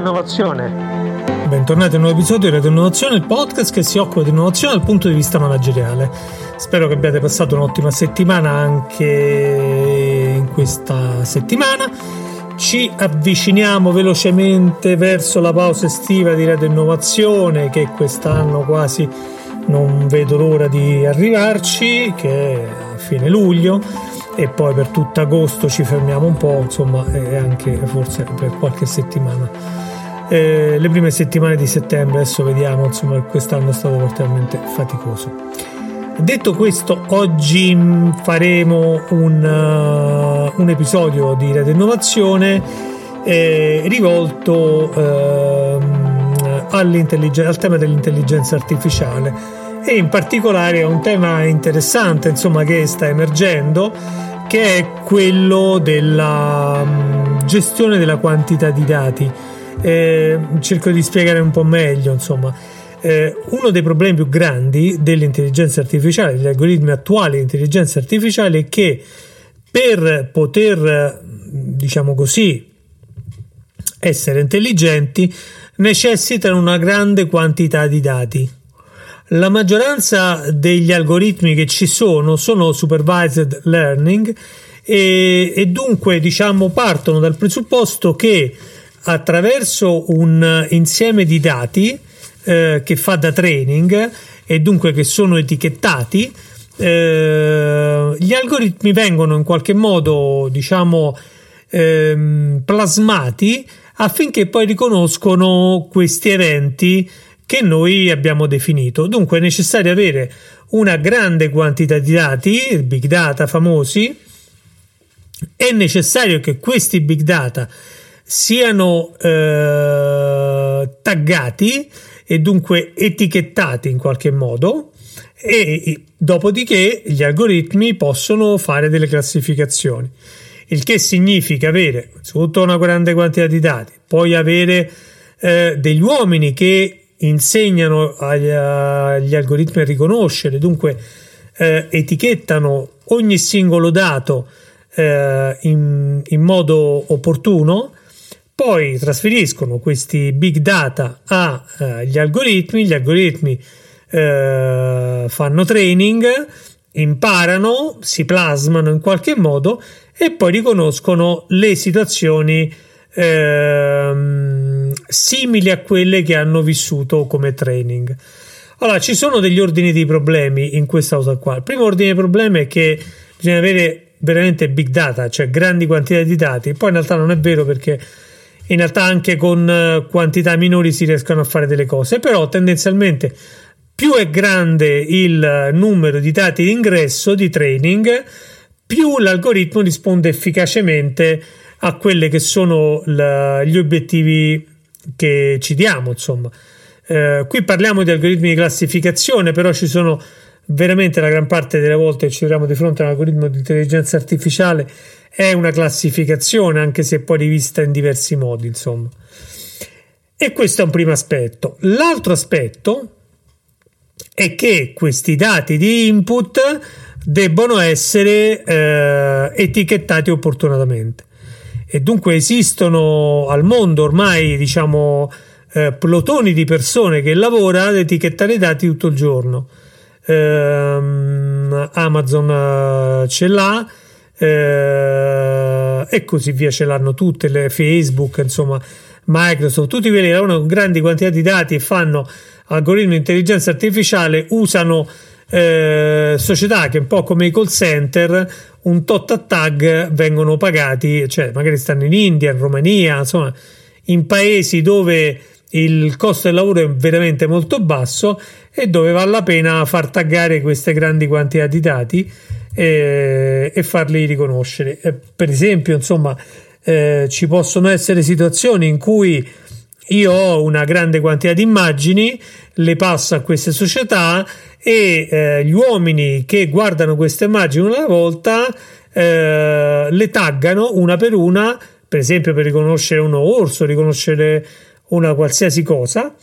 Innovazione. Bentornati a un nuovo episodio di Radio Innovazione, il podcast che si occupa di innovazione dal punto di vista manageriale. Spero che abbiate passato un'ottima settimana anche in questa settimana. Ci avviciniamo velocemente verso la pausa estiva di Radio Innovazione che quest'anno quasi non vedo l'ora di arrivarci, che è a fine luglio e poi per tutto agosto ci fermiamo un po', insomma, e anche forse per qualche settimana. Eh, le prime settimane di settembre, adesso vediamo, insomma, quest'anno è stato particolarmente faticoso. Detto questo, oggi faremo un, uh, un episodio di Radio Innovazione eh, rivolto eh, al tema dell'intelligenza artificiale e in particolare a un tema interessante insomma, che sta emergendo che è quello della mm, gestione della quantità di dati. Eh, cerco di spiegare un po' meglio, insomma. Eh, uno dei problemi più grandi dell'intelligenza artificiale, degli algoritmi attuali di intelligenza artificiale, è che per poter, diciamo così, essere intelligenti, necessitano una grande quantità di dati la maggioranza degli algoritmi che ci sono sono supervised learning e, e dunque diciamo partono dal presupposto che attraverso un insieme di dati eh, che fa da training e dunque che sono etichettati eh, gli algoritmi vengono in qualche modo diciamo ehm, plasmati affinché poi riconoscono questi eventi che noi abbiamo definito. Dunque è necessario avere una grande quantità di dati, big data famosi, è necessario che questi big data siano eh, taggati e dunque etichettati in qualche modo e dopodiché gli algoritmi possono fare delle classificazioni il che significa avere tutta una grande quantità di dati poi avere eh, degli uomini che insegnano agli, agli algoritmi a riconoscere, dunque eh, etichettano ogni singolo dato eh, in, in, modo opportuno, poi trasferiscono questi big data agli eh, algoritmi, gli algoritmi eh, fanno training, imparano, si plasmano in qualche modo e poi riconoscono le situazioni ehm, simili a quelle che hanno vissuto come training. Allora, ci sono degli ordini di problemi in questa cosa qua. Il primo ordine di problemi è che bisogna avere veramente big data, cioè grandi quantità di dati. Poi in realtà non è vero perché in realtà anche con eh, quantità minori si riescono a fare delle cose, però tendenzialmente più è grande il numero di dati di ingresso di training, più l'algoritmo risponde efficacemente a quelli che sono la, gli obiettivi che ci diamo. Insomma, eh, qui parliamo di algoritmi di classificazione, però ci sono veramente la gran parte delle volte che ci troviamo di fronte a un algoritmo di intelligenza artificiale è una classificazione, anche se poi rivista in diversi modi, insomma. E questo è un primo aspetto. L'altro aspetto è che questi dati di input debbono essere eh, etichettati opportunamente e dunque esistono al mondo ormai diciamo eh, plotoni di persone che lavorano ad etichettare i dati tutto il giorno. Eh, Amazon ce l'ha eh, e così via ce l'hanno tutte le Facebook, insomma Microsoft, tutti quelli che lavorano con grandi quantità di dati e fanno algoritmi di intelligenza artificiale usano eh, società che un po' come i call center un tot a tag vengono pagati, cioè magari stanno in India, in Romania, insomma, in paesi dove il costo del lavoro è veramente molto basso e dove vale la pena far taggare queste grandi quantità di dati eh, e farli riconoscere. Per esempio, insomma, eh, ci possono essere situazioni in cui io ho una grande quantità di immagini, le passo a queste società e eh, gli uomini che guardano queste immagini una volta eh, le taggano una per una, per esempio per riconoscere un orso, riconoscere una qualsiasi cosa.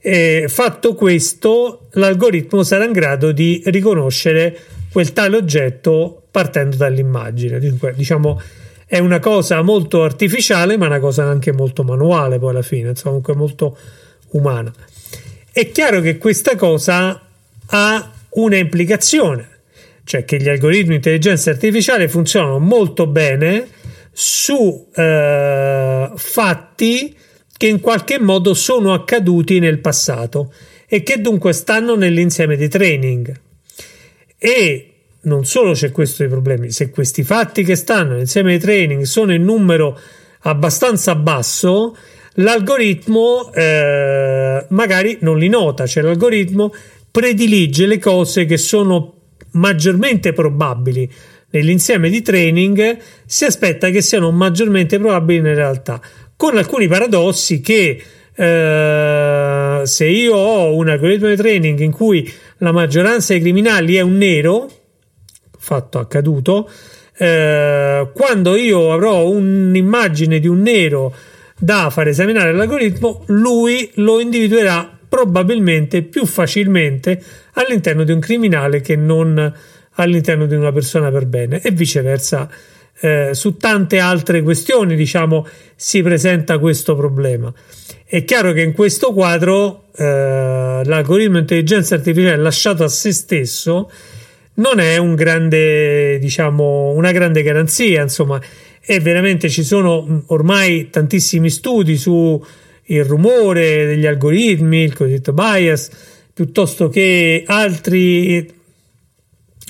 E fatto questo, l'algoritmo sarà in grado di riconoscere quel tale oggetto partendo dall'immagine. Dunque, diciamo, è una cosa molto artificiale, ma una cosa anche molto manuale, poi alla fine, insomma, comunque molto umana. È chiaro che questa cosa ha una implicazione, cioè che gli algoritmi di intelligenza artificiale funzionano molto bene su eh, fatti che in qualche modo sono accaduti nel passato e che dunque stanno nell'insieme di training. E non solo c'è questo dei problemi, se questi fatti che stanno nell'insieme di training sono in numero abbastanza basso, l'algoritmo eh, magari non li nota, cioè l'algoritmo predilige le cose che sono maggiormente probabili. Nell'insieme di training, si aspetta che siano maggiormente probabili in realtà, con alcuni paradossi che eh, se io ho un algoritmo di training in cui la maggioranza dei criminali è un nero, fatto accaduto, eh, quando io avrò un'immagine di un nero da far esaminare l'algoritmo, lui lo individuerà probabilmente più facilmente all'interno di un criminale che non all'interno di una persona per bene e viceversa eh, su tante altre questioni diciamo si presenta questo problema. È chiaro che in questo quadro eh, l'algoritmo intelligenza artificiale lasciato a se stesso non è un grande diciamo una grande garanzia insomma e veramente ci sono ormai tantissimi studi su il rumore degli algoritmi, il cosiddetto bias, piuttosto che altri,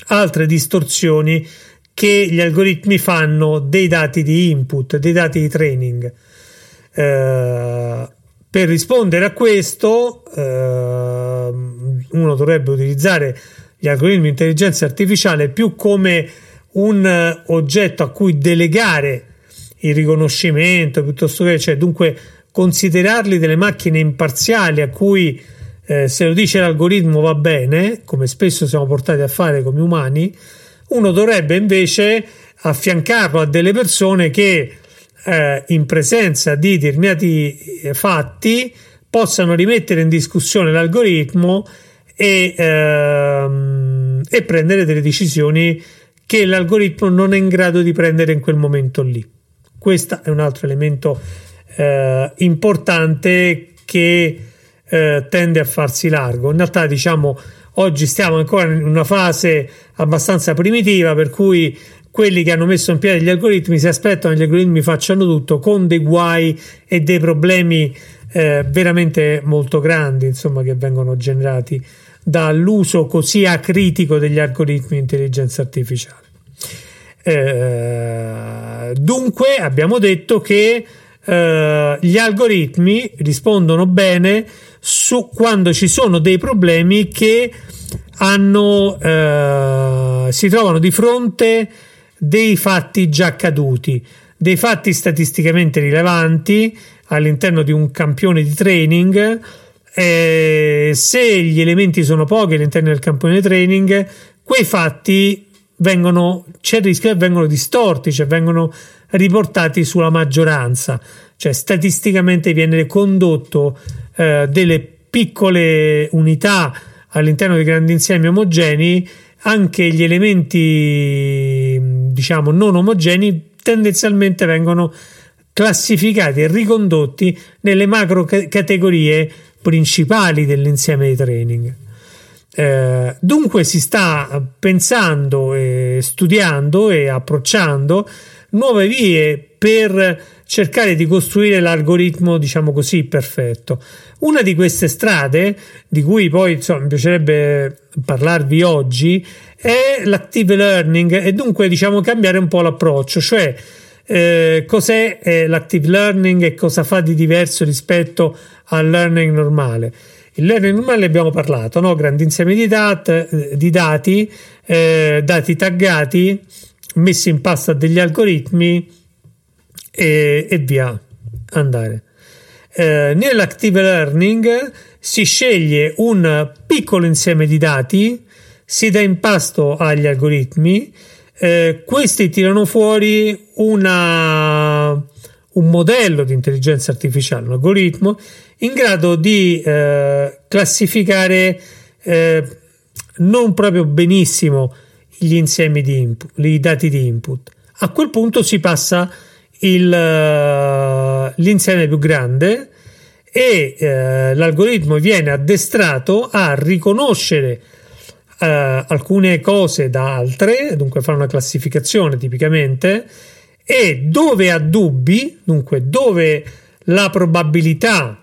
altre distorsioni che gli algoritmi fanno dei dati di input, dei dati di training. Eh, per rispondere a questo, eh, uno dovrebbe utilizzare gli algoritmi di intelligenza artificiale più come un oggetto a cui delegare il riconoscimento piuttosto che, cioè, dunque considerarli delle macchine imparziali a cui eh, se lo dice l'algoritmo va bene, come spesso siamo portati a fare come umani, uno dovrebbe invece affiancarlo a delle persone che eh, in presenza di determinati eh, fatti possano rimettere in discussione l'algoritmo e, ehm, e prendere delle decisioni che l'algoritmo non è in grado di prendere in quel momento lì. Questo è un altro elemento eh, importante che eh, tende a farsi largo. In realtà, diciamo, oggi stiamo ancora in una fase abbastanza primitiva, per cui quelli che hanno messo in piedi gli algoritmi si aspettano che gli algoritmi facciano tutto con dei guai e dei problemi eh, veramente molto grandi, insomma, che vengono generati dall'uso così acritico degli algoritmi di intelligenza artificiale. Eh, dunque, abbiamo detto che eh, gli algoritmi rispondono bene su quando ci sono dei problemi che hanno, eh, si trovano di fronte dei fatti già accaduti, dei fatti statisticamente rilevanti all'interno di un campione di training. Eh, se gli elementi sono pochi all'interno del campione di training, quei fatti vengono, c'è il rischio che vengano distorti, cioè vengono riportati sulla maggioranza, cioè statisticamente viene condotto eh, delle piccole unità all'interno di grandi insiemi omogenei, anche gli elementi diciamo non omogenei tendenzialmente vengono classificati e ricondotti nelle macro categorie principali dell'insieme di training. Eh, dunque si sta pensando e studiando e approcciando nuove vie per cercare di costruire l'algoritmo, diciamo così, perfetto. Una di queste strade, di cui poi insomma, mi piacerebbe parlarvi oggi, è l'active learning e dunque diciamo cambiare un po' l'approccio, cioè eh, cos'è eh, l'active learning e cosa fa di diverso rispetto al learning normale. Il learning normale abbiamo parlato, no? grandi insiemi di, dat- di dati, eh, dati taggati messi in pasta degli algoritmi e, e via andare. Eh, nell'active learning si sceglie un piccolo insieme di dati, si dà in pasto agli algoritmi, eh, questi tirano fuori una, un modello di intelligenza artificiale, un algoritmo in grado di eh, classificare eh, non proprio benissimo gli insiemi di input, i dati di input. a quel punto si passa il, uh, l'insieme più grande e uh, l'algoritmo viene addestrato a riconoscere uh, alcune cose da altre, dunque fa una classificazione tipicamente, e dove ha dubbi, dunque dove la probabilità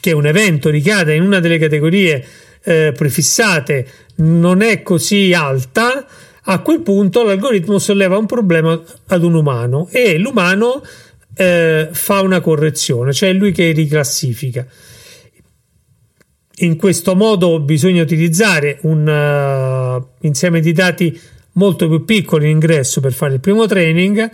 che un evento ricada in una delle categorie eh, prefissate non è così alta, a quel punto l'algoritmo solleva un problema ad un umano e l'umano eh, fa una correzione, cioè è lui che riclassifica. In questo modo bisogna utilizzare un uh, insieme di dati molto più piccoli in ingresso per fare il primo training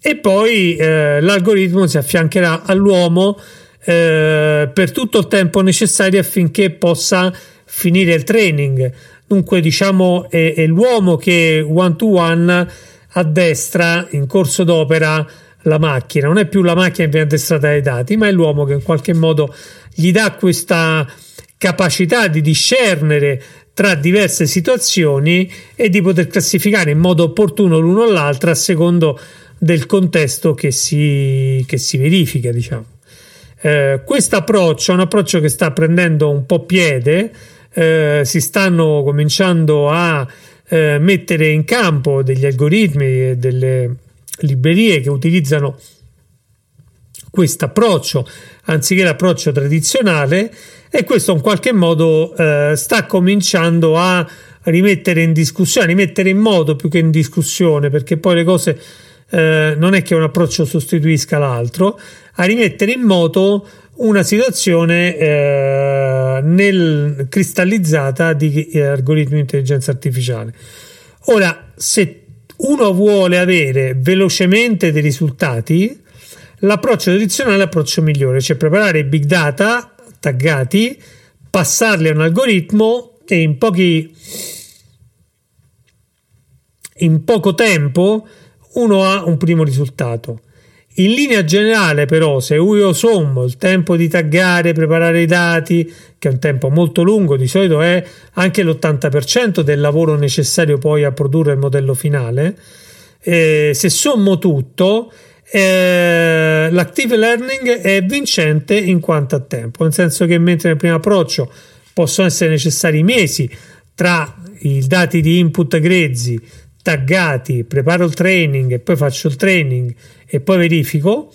e poi eh, l'algoritmo si affiancherà all'uomo eh, per tutto il tempo necessario affinché possa finire il training. Dunque, diciamo, è, è l'uomo che one to one addestra in corso d'opera la macchina. Non è più la macchina che viene addestrata dai dati, ma è l'uomo che in qualche modo gli dà questa capacità di discernere tra diverse situazioni e di poter classificare in modo opportuno l'uno o l'altra a secondo del contesto che si, che si verifica, diciamo. Eh, questo approccio è un approccio che sta prendendo un po' piede, eh, si stanno cominciando a eh, mettere in campo degli algoritmi e delle librerie che utilizzano questo approccio anziché l'approccio tradizionale e questo in qualche modo eh, sta cominciando a rimettere in discussione, rimettere in modo più che in discussione perché poi le cose eh, non è che un approccio sostituisca l'altro, a rimettere in moto una situazione eh, nel, cristallizzata di eh, algoritmi di intelligenza artificiale. Ora, se uno vuole avere velocemente dei risultati, l'approccio tradizionale è l'approccio migliore, cioè preparare big data taggati, passarli a un algoritmo e in pochi in poco tempo uno ha un primo risultato. In linea generale, però, se io sommo il tempo di taggare, preparare i dati, che è un tempo molto lungo, di solito è anche l'80% del lavoro necessario poi a produrre il modello finale, eh, se sommo tutto, eh, l'active learning è vincente in quanto a tempo, nel senso che mentre nel primo approccio possono essere necessari mesi tra i dati di input grezzi taggati, preparo il training e poi faccio il training e poi verifico,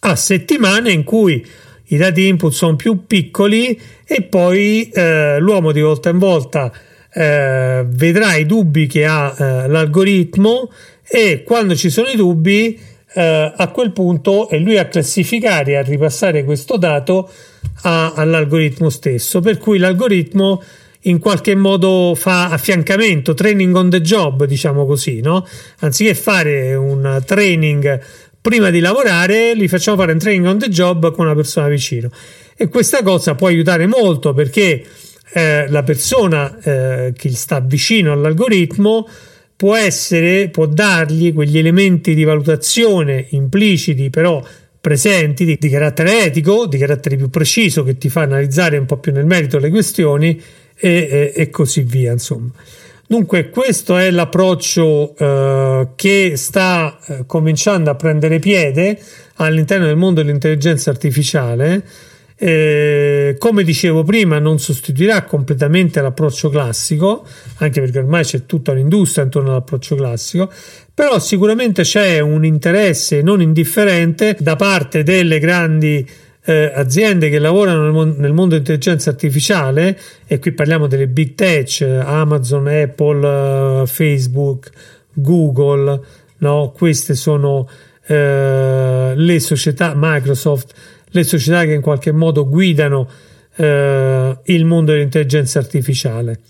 a settimane in cui i dati input sono più piccoli e poi eh, l'uomo di volta in volta eh, vedrà i dubbi che ha eh, l'algoritmo e quando ci sono i dubbi eh, a quel punto è lui a classificare e a ripassare questo dato a, all'algoritmo stesso. Per cui l'algoritmo in qualche modo fa affiancamento, training on the job, diciamo così, no? Anziché fare un training prima di lavorare, li facciamo fare un training on the job con una persona vicino. E questa cosa può aiutare molto perché eh, la persona eh, che sta vicino all'algoritmo può essere, può dargli quegli elementi di valutazione impliciti, però presenti di, di carattere etico, di carattere più preciso, che ti fa analizzare un po' più nel merito le questioni e, e, così via, insomma. Dunque, questo è l'approccio eh, che sta eh, cominciando a prendere piede all'interno del mondo dell'intelligenza artificiale. Eh, come dicevo prima, non sostituirà completamente l'approccio classico, anche perché ormai c'è tutta un'industria intorno all'approccio classico, però sicuramente c'è un interesse non indifferente da parte delle grandi eh, aziende che lavorano nel, mon- nel, mondo dell'intelligenza artificiale, e qui parliamo delle big tech, Amazon, Apple, uh, Facebook, Google, no? queste sono uh, le società, Microsoft, le società che in qualche modo guidano uh, il mondo dell'intelligenza artificiale.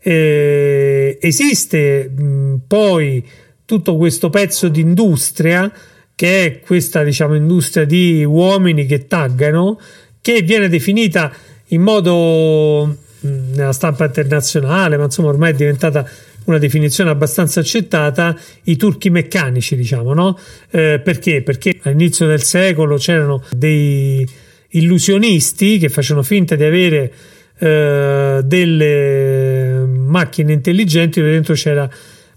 Eh, esiste mh, poi tutto questo pezzo di industria che è questa diciamo industria di uomini che taggano che viene definita in modo nella stampa internazionale ma insomma ormai è diventata una definizione abbastanza accettata i turchi meccanici diciamo no? Eh, perché? Perché all'inizio del secolo c'erano dei illusionisti che facevano finta di avere eh, delle macchine intelligenti dove dentro c'era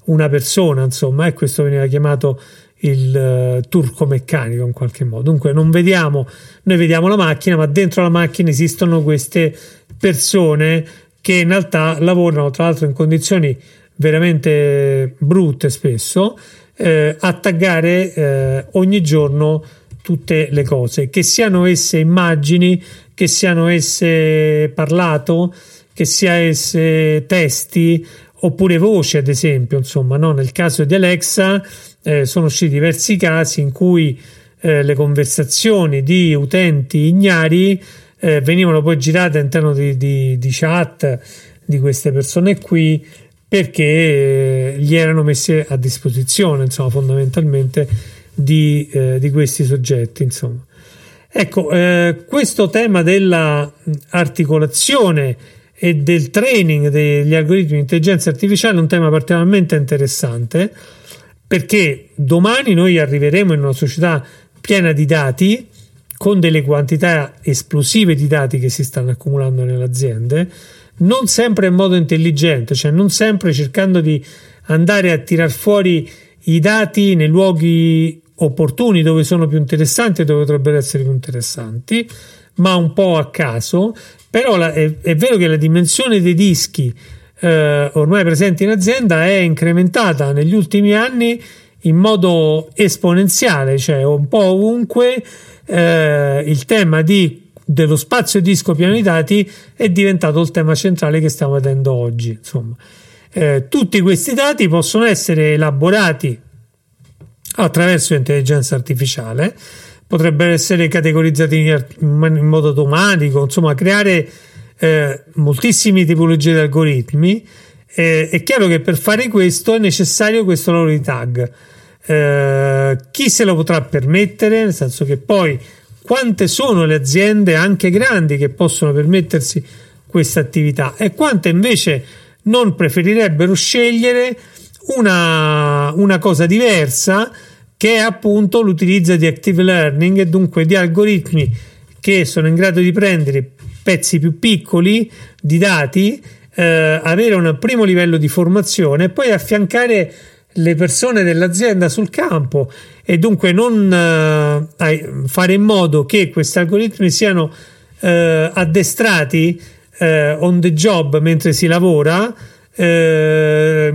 una persona, insomma, e questo veniva chiamato il uh, turco meccanico in qualche modo. Dunque non vediamo, noi vediamo la macchina, ma dentro la macchina esistono queste persone che in realtà lavorano tra l'altro in condizioni veramente brutte spesso eh, a taggare eh, ogni giorno tutte le cose, che siano esse immagini, che siano esse parlato, che sia esse testi oppure voci, ad esempio. Insomma, no? nel caso di Alexa eh, sono usciti diversi casi in cui eh, le conversazioni di utenti ignari eh, venivano poi girate all'interno di, di, di, chat di queste persone qui perché eh, gli erano messi a disposizione, insomma, fondamentalmente di, eh, di questi soggetti, insomma. Ecco, eh, questo tema dell'articolazione e del training degli algoritmi di intelligenza artificiale è un tema particolarmente interessante perché domani noi arriveremo in una società piena di dati con delle quantità esplosive di dati che si stanno accumulando nelle aziende, non sempre in modo intelligente, cioè non sempre cercando di andare a tirar fuori i dati nei luoghi opportuni dove sono più interessanti e dove potrebbero essere più interessanti, ma un po' a caso. Però la, è, è, vero che la dimensione dei dischi eh, ormai presenti in azienda è incrementata negli ultimi anni in modo esponenziale, cioè un po' ovunque eh, il tema di, dello spazio disco piano di dati è diventato il tema centrale che stiamo vedendo oggi. Insomma, eh, tutti questi dati possono essere elaborati attraverso l'intelligenza artificiale, potrebbero essere categorizzati in, modo automatico, insomma, creare eh, moltissime tipologie di algoritmi. Eh, è chiaro che per fare questo è necessario questo lavoro di tag. Eh, chi se lo potrà permettere? Nel senso che poi quante sono le aziende anche grandi che possono permettersi questa attività e quante invece non preferirebbero scegliere una, una cosa diversa che è appunto l'utilizzo di active learning e dunque di algoritmi che sono in grado di prendere pezzi più piccoli di dati, eh, avere un primo livello di formazione e poi affiancare le persone dell'azienda sul campo e dunque non eh, fare in modo che questi algoritmi siano eh, addestrati eh, on the job mentre si lavora, eh,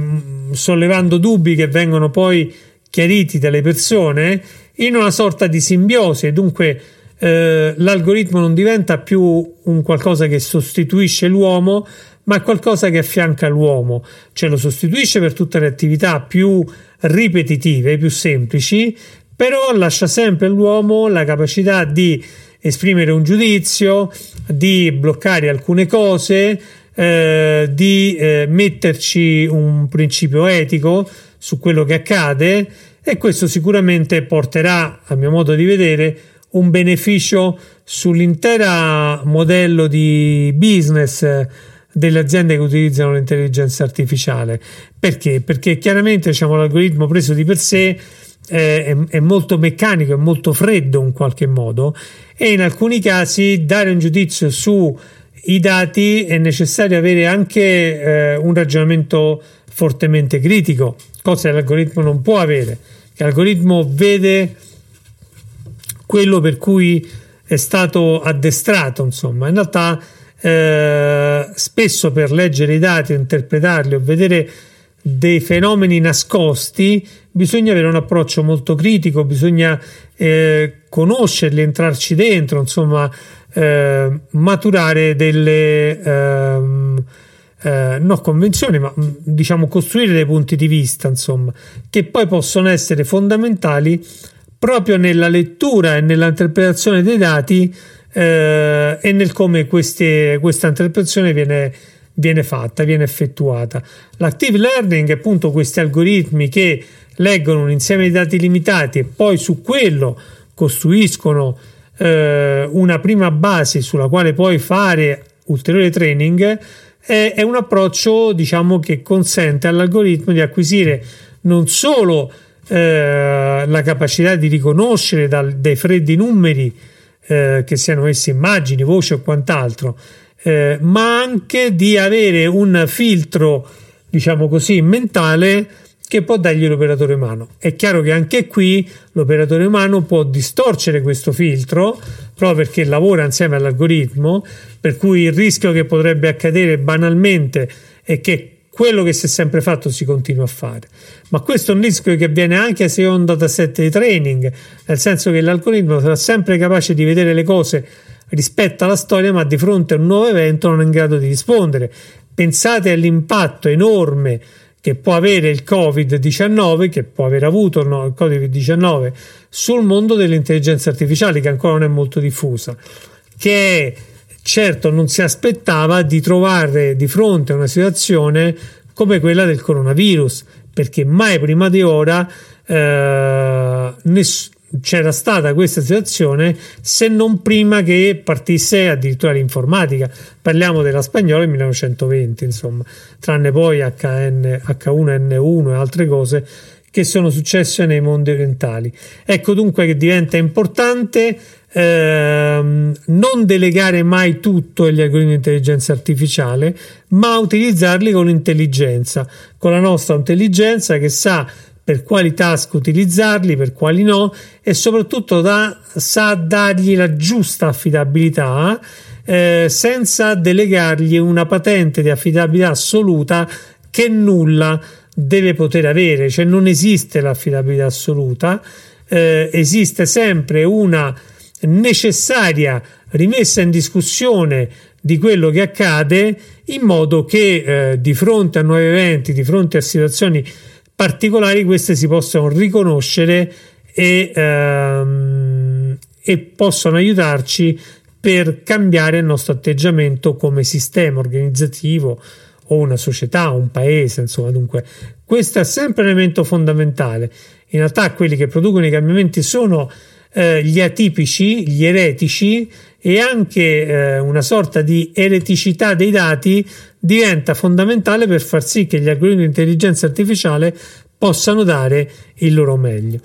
sollevando dubbi che vengono poi chiariti dalle persone in una sorta di simbiosi, dunque eh, l'algoritmo non diventa più un qualcosa che sostituisce l'uomo, ma qualcosa che affianca l'uomo, cioè lo sostituisce per tutte le attività più ripetitive, più semplici, però lascia sempre all'uomo la capacità di esprimere un giudizio, di bloccare alcune cose, eh, di eh, metterci un principio etico su quello che accade e questo sicuramente porterà, a mio modo di vedere, un beneficio sull'intero modello di business delle aziende che utilizzano l'intelligenza artificiale. Perché? Perché chiaramente diciamo, l'algoritmo preso di per sé è, è, molto meccanico, è molto freddo in qualche modo e in alcuni casi dare un giudizio sui dati è necessario avere anche eh, un ragionamento fortemente critico, cosa che l'algoritmo non può avere. L'algoritmo vede quello per cui è stato addestrato, insomma, in realtà eh, spesso per leggere i dati, interpretarli o vedere dei fenomeni nascosti bisogna avere un approccio molto critico, bisogna eh, conoscerli, entrarci dentro, insomma, eh, maturare delle ehm, eh, no convenzioni, ma mm, diciamo costruire dei punti di vista, insomma, che poi possono essere fondamentali proprio nella lettura e nella interpretazione dei dati eh, e nel come queste, questa interpretazione viene, viene fatta, viene effettuata. L'active learning è appunto questi algoritmi che leggono un insieme di dati limitati e poi su quello costruiscono eh, una prima base sulla quale poi fare ulteriore training è, un approccio diciamo che consente all'algoritmo di acquisire non solo eh, la capacità di riconoscere dal, dai freddi numeri eh, che siano essi immagini, voci o quant'altro, eh, ma anche di avere un filtro, diciamo così, mentale che può dargli l'operatore umano. È chiaro che anche qui l'operatore umano può distorcere questo filtro proprio perché lavora insieme all'algoritmo, per cui il rischio che potrebbe accadere banalmente è che quello che si è sempre fatto si continua a fare. Ma questo è un rischio che avviene anche se è un dataset di training, nel senso che l'algoritmo sarà sempre capace di vedere le cose rispetto alla storia, ma di fronte a un nuovo evento non è in grado di rispondere. Pensate all'impatto enorme che può avere il Covid-19, che può aver avuto il Covid-19 sul mondo delle intelligenze artificiali, che ancora non è molto diffusa, che certo non si aspettava di trovare di fronte a una situazione come quella del coronavirus, perché mai prima di ora eh, ness- c'era stata questa situazione se non prima che partisse addirittura l'informatica. Parliamo della spagnola del 1920, insomma, tranne poi HN, H1N1 e altre cose che sono successe nei mondi orientali. Ecco dunque che diventa importante ehm, non delegare mai tutto agli algoritmi di intelligenza artificiale, ma utilizzarli con intelligenza, con la nostra intelligenza che sa per quali task utilizzarli, per quali no e soprattutto da, sa dargli la giusta affidabilità eh, senza delegargli una patente di affidabilità assoluta che nulla deve poter avere, cioè non esiste l'affidabilità assoluta, eh, esiste sempre una necessaria rimessa in discussione di quello che accade in modo che eh, di fronte a nuovi eventi, di fronte a situazioni particolari queste si possono riconoscere e, ehm, e possono aiutarci per cambiare il nostro atteggiamento come sistema organizzativo o una società, un paese, insomma, dunque questo è sempre un elemento fondamentale. In realtà quelli che producono i cambiamenti sono eh, gli atipici, gli eretici e anche eh, una sorta di ereticità dei dati diventa fondamentale per far sì che gli algoritmi di intelligenza artificiale possano dare il loro meglio.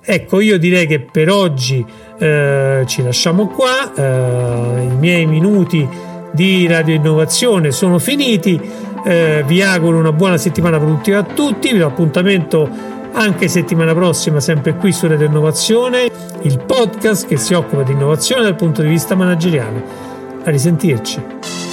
Ecco, io direi che per oggi eh, ci lasciamo qua, eh, i miei minuti di radio innovazione sono finiti, eh, vi auguro una buona settimana produttiva a tutti, vi do appuntamento anche settimana prossima sempre qui su Radio Innovazione, il podcast che si occupa di innovazione dal punto di vista manageriale. A risentirci.